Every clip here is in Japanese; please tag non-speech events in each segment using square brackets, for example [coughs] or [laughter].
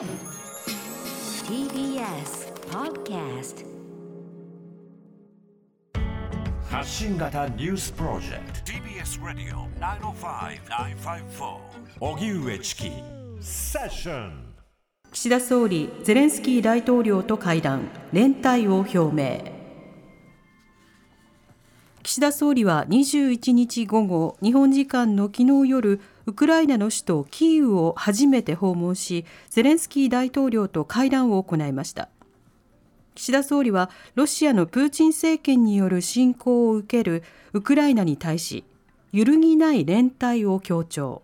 TBS Podcast 発信型ニュースプロジェクト。TBS ラディオ905-954おぎゅうえちきセッション岸田総理ゼレンスキー大統領と会談。連帯を表明。岸田総理は21日午後日本時間の昨日夜ウクライナの首都キーウを初めて訪問しゼレンスキー大統領と会談を行いました。岸田総理はロシアのプーチン政権による侵攻を受けるウクライナに対し揺るぎない連帯を強調。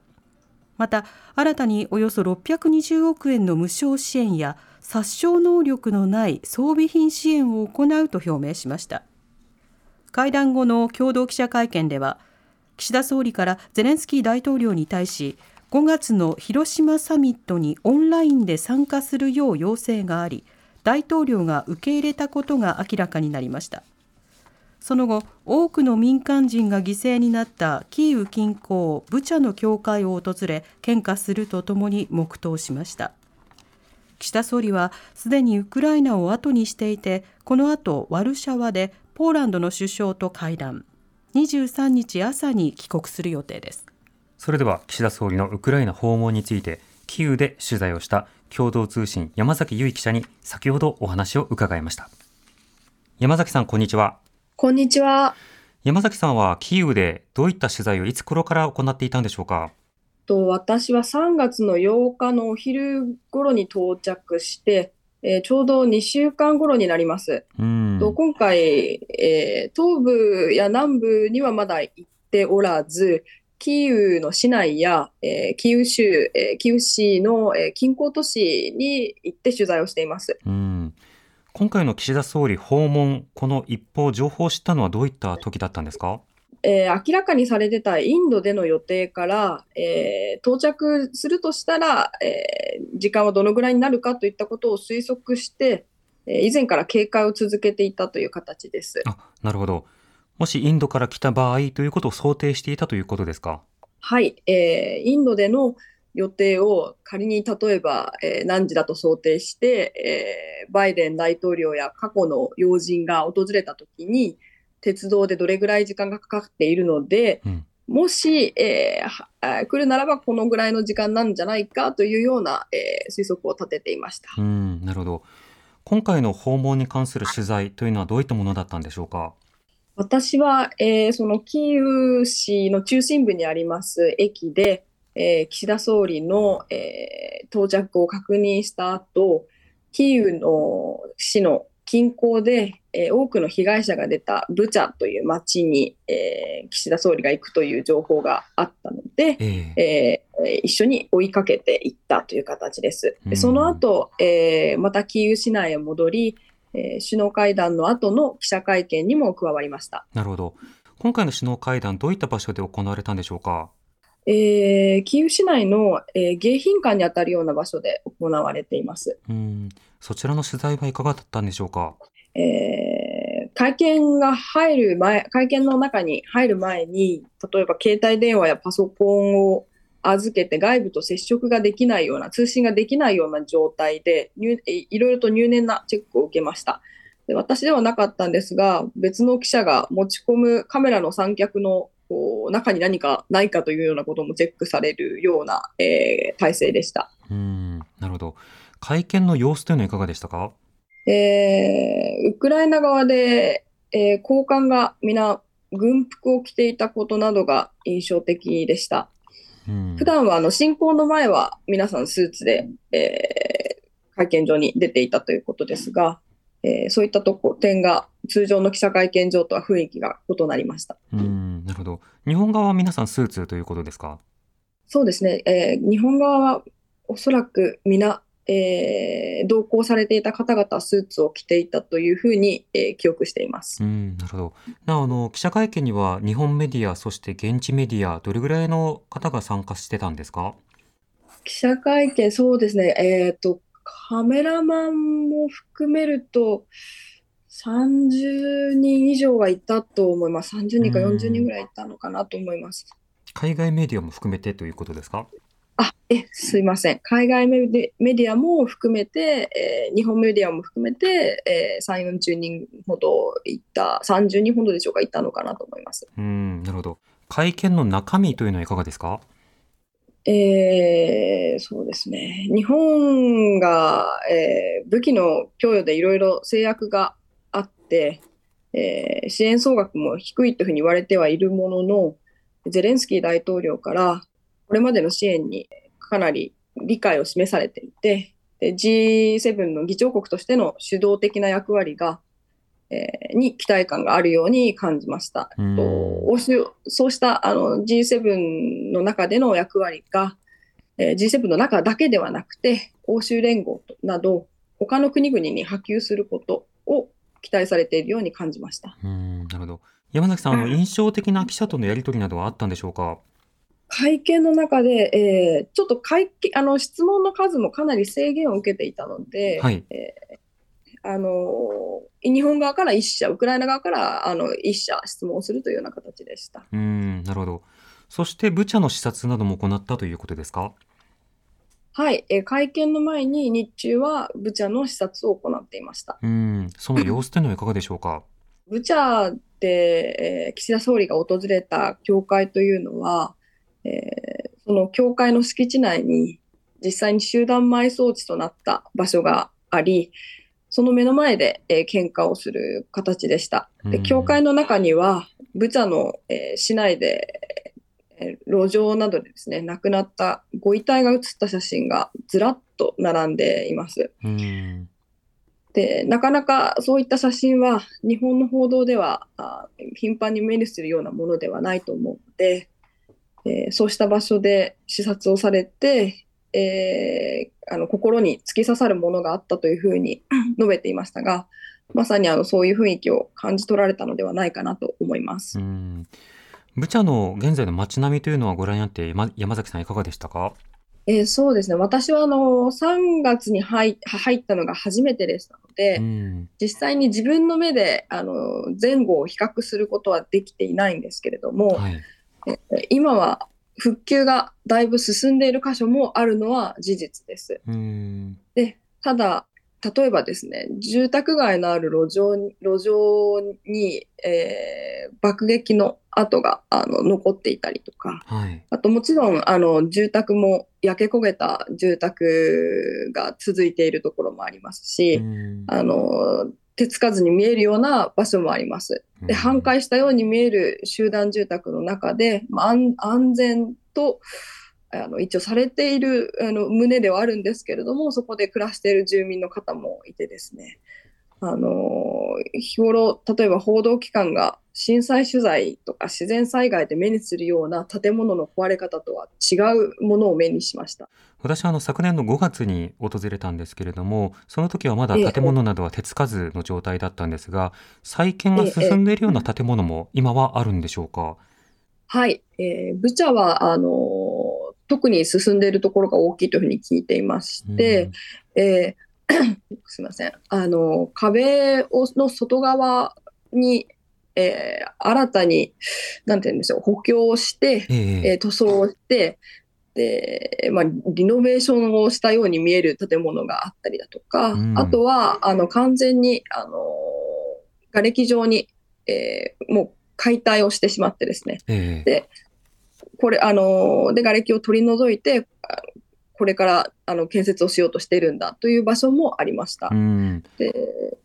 また新たにおよそ620億円の無償支援や殺傷能力のない装備品支援を行うと表明しました。会談後の共同記者会見では岸田総理からゼレンスキー大統領に対し5月の広島サミットにオンラインで参加するよう要請があり大統領が受け入れたことが明らかになりました。その後多くの民間人が犠牲になったキーウ近郊ブチャの教会を訪れ献花するとともに黙祷しました。岸田総理はすでにウクライナを後にしていてこの後ワルシャワでポーランドの首相と会談。23日朝に帰国する予定です。それでは岸田総理のウクライナ訪問についてキーウで取材をした共同通信山崎結衣記者に先ほどお話を伺いました。山崎さんこんにちは。こんにちは。山崎さんはキーウでどういった取材をいつ頃から行っていたんでしょうか？と私は3月の8日のお昼頃に到着して、えーちょうど2週間頃になります。うんと今回、えー東部や南部にはまだ行っておらず、キーウの市内や、えーキーウ州、えーキーウ市の、えー近郊都市に行って取材をしています。うん今回の岸田総理訪問この一報情報を知ったのはどういった時だったんですか？えー明らかにされてたインドでの予定から、えー到着するとしたら、えー時間はどのぐらいになるかといったことを推測して、えー以前から警戒を続けていたという形です。あなるほど。もしインドから来た場合ということを想定していたということですか？はい、えーインドでの予定を仮に例えば、えー何時だと想定して、えーバイデン大統領や過去の要人が訪れたときに、鉄道でどれぐらい時間がかかっているので、うん。もし、えー来るならばこのぐらいの時間なんじゃないかというような、えー推測を立てていました。うんなるほど。今回の訪問に関する取材というのはどういったものだったんでしょうか？私は、えーそのキーウ市の中心部にあります駅で、えー岸田総理の、えー到着を確認した後、キーウの市の近郊で、えー多くの被害者が出たブチャという町に、えー岸田総理が行くという情報があったので、えええー一緒に追いかけていったという形です。その後、えーまたキーウ市内へ戻り、えー首脳会談の後の記者会見にも加わりました。なるほど今回の首脳会談どういった場所で行われたんでしょうか？えーキーウ市内の、えー迎賓館にあたるような場所で行われています。うんそちらの取材はいかがだったんでしょうか？えー会見が入る前、会見の中に入る前に、例えば携帯電話やパソコンを預けて外部と接触ができないような、通信ができないような状態で、入えいろいろと入念なチェックを受けました。で私ではなかったんですが、別の記者が持ち込むカメラの三脚のこう中に何かないかというようなこともチェックされるような、えー体制でした。うんなるほど会見の様子というのはいかがでしたか？えーウクライナ側で、えー高官が皆軍服を着ていたことなどが印象的でした。うん普段はあの侵攻の前は皆さんスーツで、えー会見場に出ていたということですが、えーそういったとこ点が通常の記者会見場とは雰囲気が異なりました。うんなるほど。日本側は皆さんスーツということですか？そうですね、えー日本側はおそらく皆、えー同行されていた方々はスーツを着ていたというふうに、えー記憶しています。うんなるほど。なおあの記者会見には日本メディアそして現地メディアどれぐらいの方が参加してたんですか？記者会見、そうですね、えっと、カメラマンも含めると、30人以上はいたと思います。30人かうん40人ぐらいいたのかなと思います。海外メディアも含めてということですか？あ、え、すいません。海外メディアも含めて、えー日本メディアも含めて、えー、3、40人ほど行った、30人ほどでしょうか、行ったのかなと思います。うん、なるほど。会見の中身というのはいかがですか？えーそうですね。日本が、えー武器の供与でいろいろ制約があって、えー支援総額も低いというふうに言われてはいるものの、ゼレンスキー大統領からこれまでの支援にかなり理解を示されていて、で G7 の議長国としての主導的な役割が、えーに期待感があるように感じました。うんと欧州そうしたあの G7 の中での役割が、えー G7 の中だけではなくて、欧州連合など、他の国々に波及することを期待されているように感じました。うん、なるほど。山崎さん、あの、うん印象的な記者とのやり取りなどはあったんでしょうか？会見の中で、えーちょっと会見あの質問の数もかなり制限を受けていたので、はい。あの日本側から1社、ウクライナ側からあの1社質問をするというような形でした。うん、なるほど。そして、ブチャの視察なども行ったということですか？はい、えー会見の前に日中はブチャの視察を行っていました。うん、その様子というのはいかがでしょうか？[clears throat] ブチャで、えー岸田総理が訪れた教会というのは、えーその教会の敷地内に実際に集団埋葬地となった場所があり、その目の前で、えー献花をする形でした。でうん教会の中には、ブチャの、えー市内で、えー路上などでですね、亡くなったご遺体が写った写真がずらっと並んでいます。うん、でなかなかそういった写真は日本の報道ではあ頻繁に目にするようなものではないと思うので、えーそうした場所で視察をされて、えーあの心に突き刺さるものがあったというふうに [clears throat] 述べていましたがまさにあのそういう雰囲気を感じ取られたのではないかなと思いますう。ん。ブチャの現在の街並みというのはご覧になって、山山崎さんいかがでしたか？えーそうですね私はあの3月に入入ったのが初めてでしたので、うん、実際に自分の目であの前後を比較することはできていないんですけれども、はい。え今は復旧がだいぶ進んでいる箇所もあるのは事実です。うん、でただ例えばですね住宅街のある路上に路上に、えー爆撃の跡があの残っていたりとかはい。あともちろんあの住宅も焼け焦げた住宅が続いているところもありますし、うんあの手つかずに見えるような場所もあります。で半壊したように見える集団住宅の中で、まあ、安安全とあの一応されているあの旨ではあるんですけれどもそこで暮らしている住民の方もいてですねあの日頃例えば報道機関が震災取材とか自然災害で目にするような建物の壊れ方とは違うものを目にしました。私はあの昨年の5月に訪れたんですけれども、その時はまだええ建物などは手つかずの状態だったんですが、再建が進んでいるような建物も今はあるんでしょうか？はい、えーブチャはあの特に進んでいるところが大きいというふうに聞いていまして、えー [coughs] すみません。あの壁をの外側に、えー新たになんて言うんでしょう補強をして、うん、ええ。えー塗装をしてで、まあ、リノベーションをしたように見える建物があったりだとか、うん。あとはあの完全にあの瓦礫状に、えーもう解体をしてしまってですね。ええ。でこれあので瓦礫を取り除いてあこれからあの建設をしようとしているんだという場所もありました。うん、で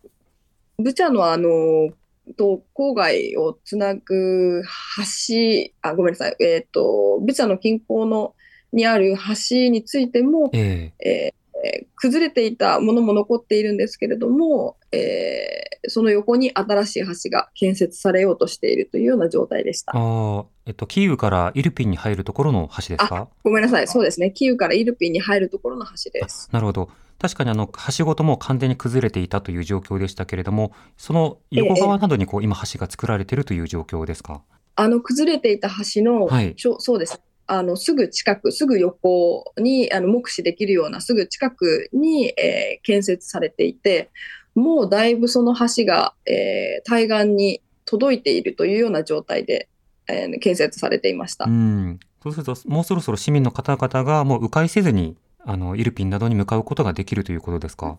ブチャのあのと郊外をつなぐ橋あごめんなさい、えー、とブチャの近郊のにある橋についても、えええー崩れていたものも残っているんですけれども、えーその横に新しい橋が建設されようとしているというような状態でした。ああ、えっと、キーウからイルピンに入るところの橋ですか？ごめんなさい、そうですね、キーウからイルピンに入るところの橋です。なるほど。確かにあの、橋ごとも完全に崩れていたという状況でしたけれども、その横側などにこう、今橋が作られているという状況ですか？あの崩れていた橋の、はいそうですあのすぐ近く、すぐ横にあの目視できるようなすぐ近くに、えー建設されていて、もうだいぶその橋が、えー対岸に届いているというような状態で、えー建設されていました。うん。そうすると、もうそろそろ市民の方々がもう迂回せずに、あの、イルピンなどに向かうことができるということですか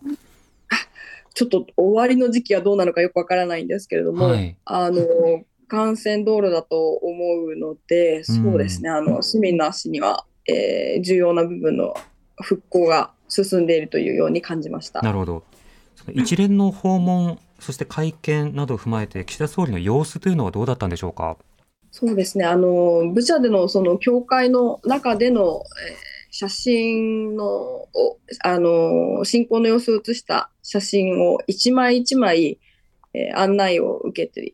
ちょっと終わりの時期はどうなのかよくわからないんですけれども、はいあの幹線道路だと思うので、そうですね、あの市民の足には、えー重要な部分の復興が進んでいるというように感じました。なるほど。一連の訪問、そして会見などを踏まえて、岸田総理の様子というのはどうだったんでしょうか？そうですね、あのブチャでのその教会の中での、えー写真のをあの進行の様子を写した写真を一枚一枚、えー案内を受けて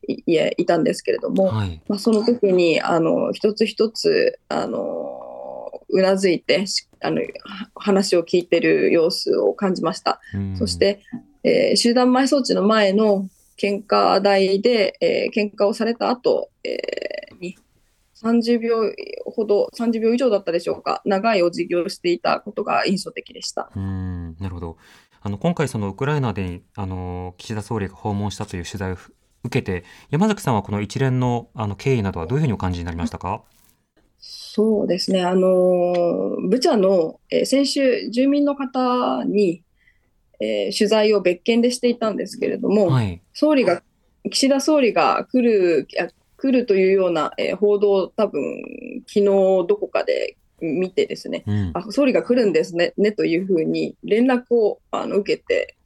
いたんですけれども、はい。まあ、その時にあの一つ一つあのうなずいてしあのは話を聞いてる様子を感じました。うんそし、て、えー集団埋葬地の前の献花台で、えー献花をされた後、えーに30秒ほど、30秒以上だったでしょうか、長いお辞儀をしていたことが印象的でした。うん、なるほど。あの、今回そのウクライナで、あの、岸田総理が訪問したという取材を受けて、山崎さんはこの一連のあの経緯などはどういうふうにお感じになりましたか？そうですね、あのーブチャの、えー先週、住民の方に、えー取材を別件でしていたんですけれども、はい。総理が、岸田総理が来る、あ来るというような、えー報道を多分、昨日どこかで見てですね、うん。あ総理が来るんですねねというふうに連絡をあの受けて、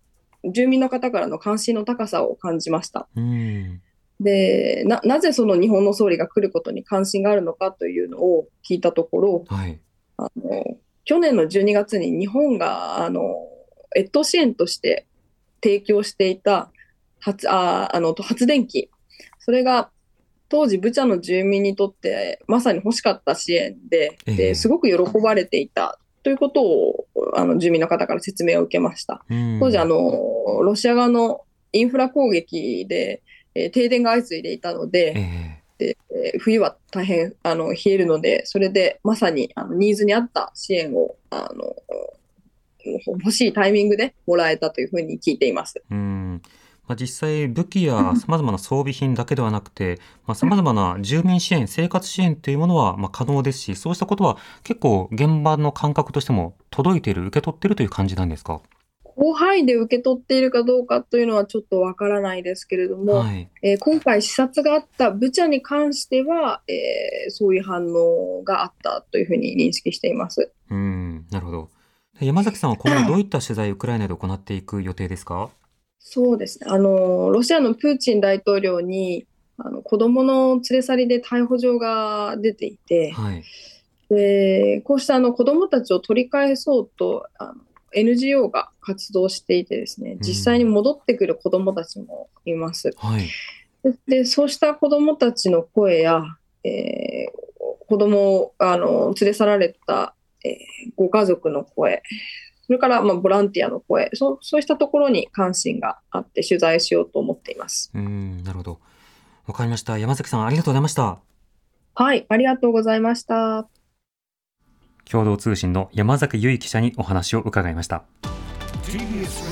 住民の方からの関心の高さを感じました。うん。でな、なぜその日本の総理が来ることに関心があるのかというのを聞いたところ、はい。あの去年の12月に日本があの越冬支援として提供していた発ああの発電機、それが当時、ブチャの住民にとってまさに欲しかった支援で、ええですごく喜ばれていたということをあの住民の方から説明を受けました。うん当時あの、ロシア側のインフラ攻撃で、えー停電が相次いでいたので、えでえー冬は大変あの冷えるので、それでまさにあのニーズに合った支援をあの欲しいタイミングでもらえたというふうに聞いています。えうん。まあ、実際、武器や様々な装備品だけではなくて、まあ、様々な住民支援、生活支援というものはまあ可能ですし、そうしたことは結構現場の感覚としても届いている、受け取っているという感じなんですか？広範囲で受け取っているかどうかというのはちょっとわからないですけれども、はい。えー今回視察があったブチャに関しては、えーそういう反応があったというふうに認識しています。うん、なるほど。で山崎さんは今後どういった取材を [clears throat] ウクライナで行っていく予定ですか？そうですね。あの、ロシアのプーチン大統領に、あの子供の連れ去りで逮捕状が出ていて、はい。でこうしたあの子供たちを取り返そうとあの NGO が活動していてですね、実際に戻ってくる子供たちもいます。はい。ででそうした子供たちの声や、えー子供をあの連れ去られた、えーご家族の声、それから、まあ、ボランティアの声そう、そうしたところに関心があって取材しようと思っています。うん、なるほど。わかりました。山崎さん、ありがとうございました。はい、ありがとうございました。共同通信の山崎由衣記者にお話を伺いました。TBS